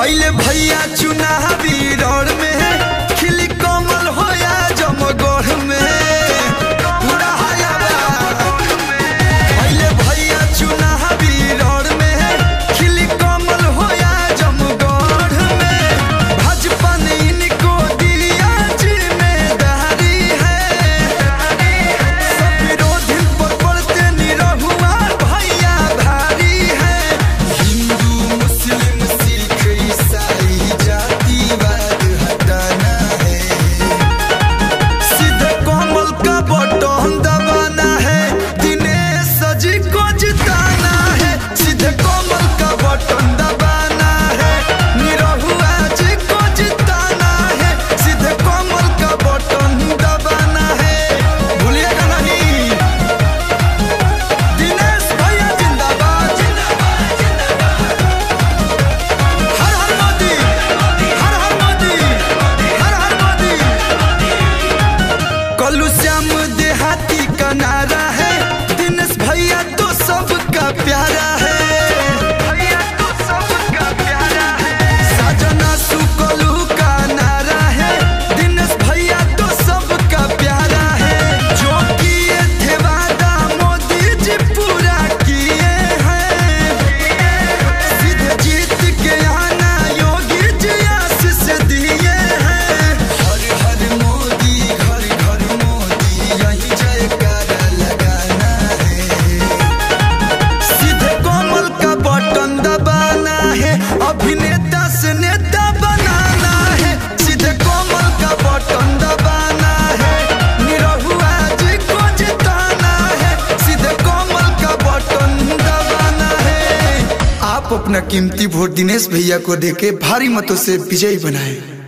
पहले भैया चुनावी आप अपना कीमती वोट दिनेश भैया को देके भारी मतों से विजयी बनाएँ।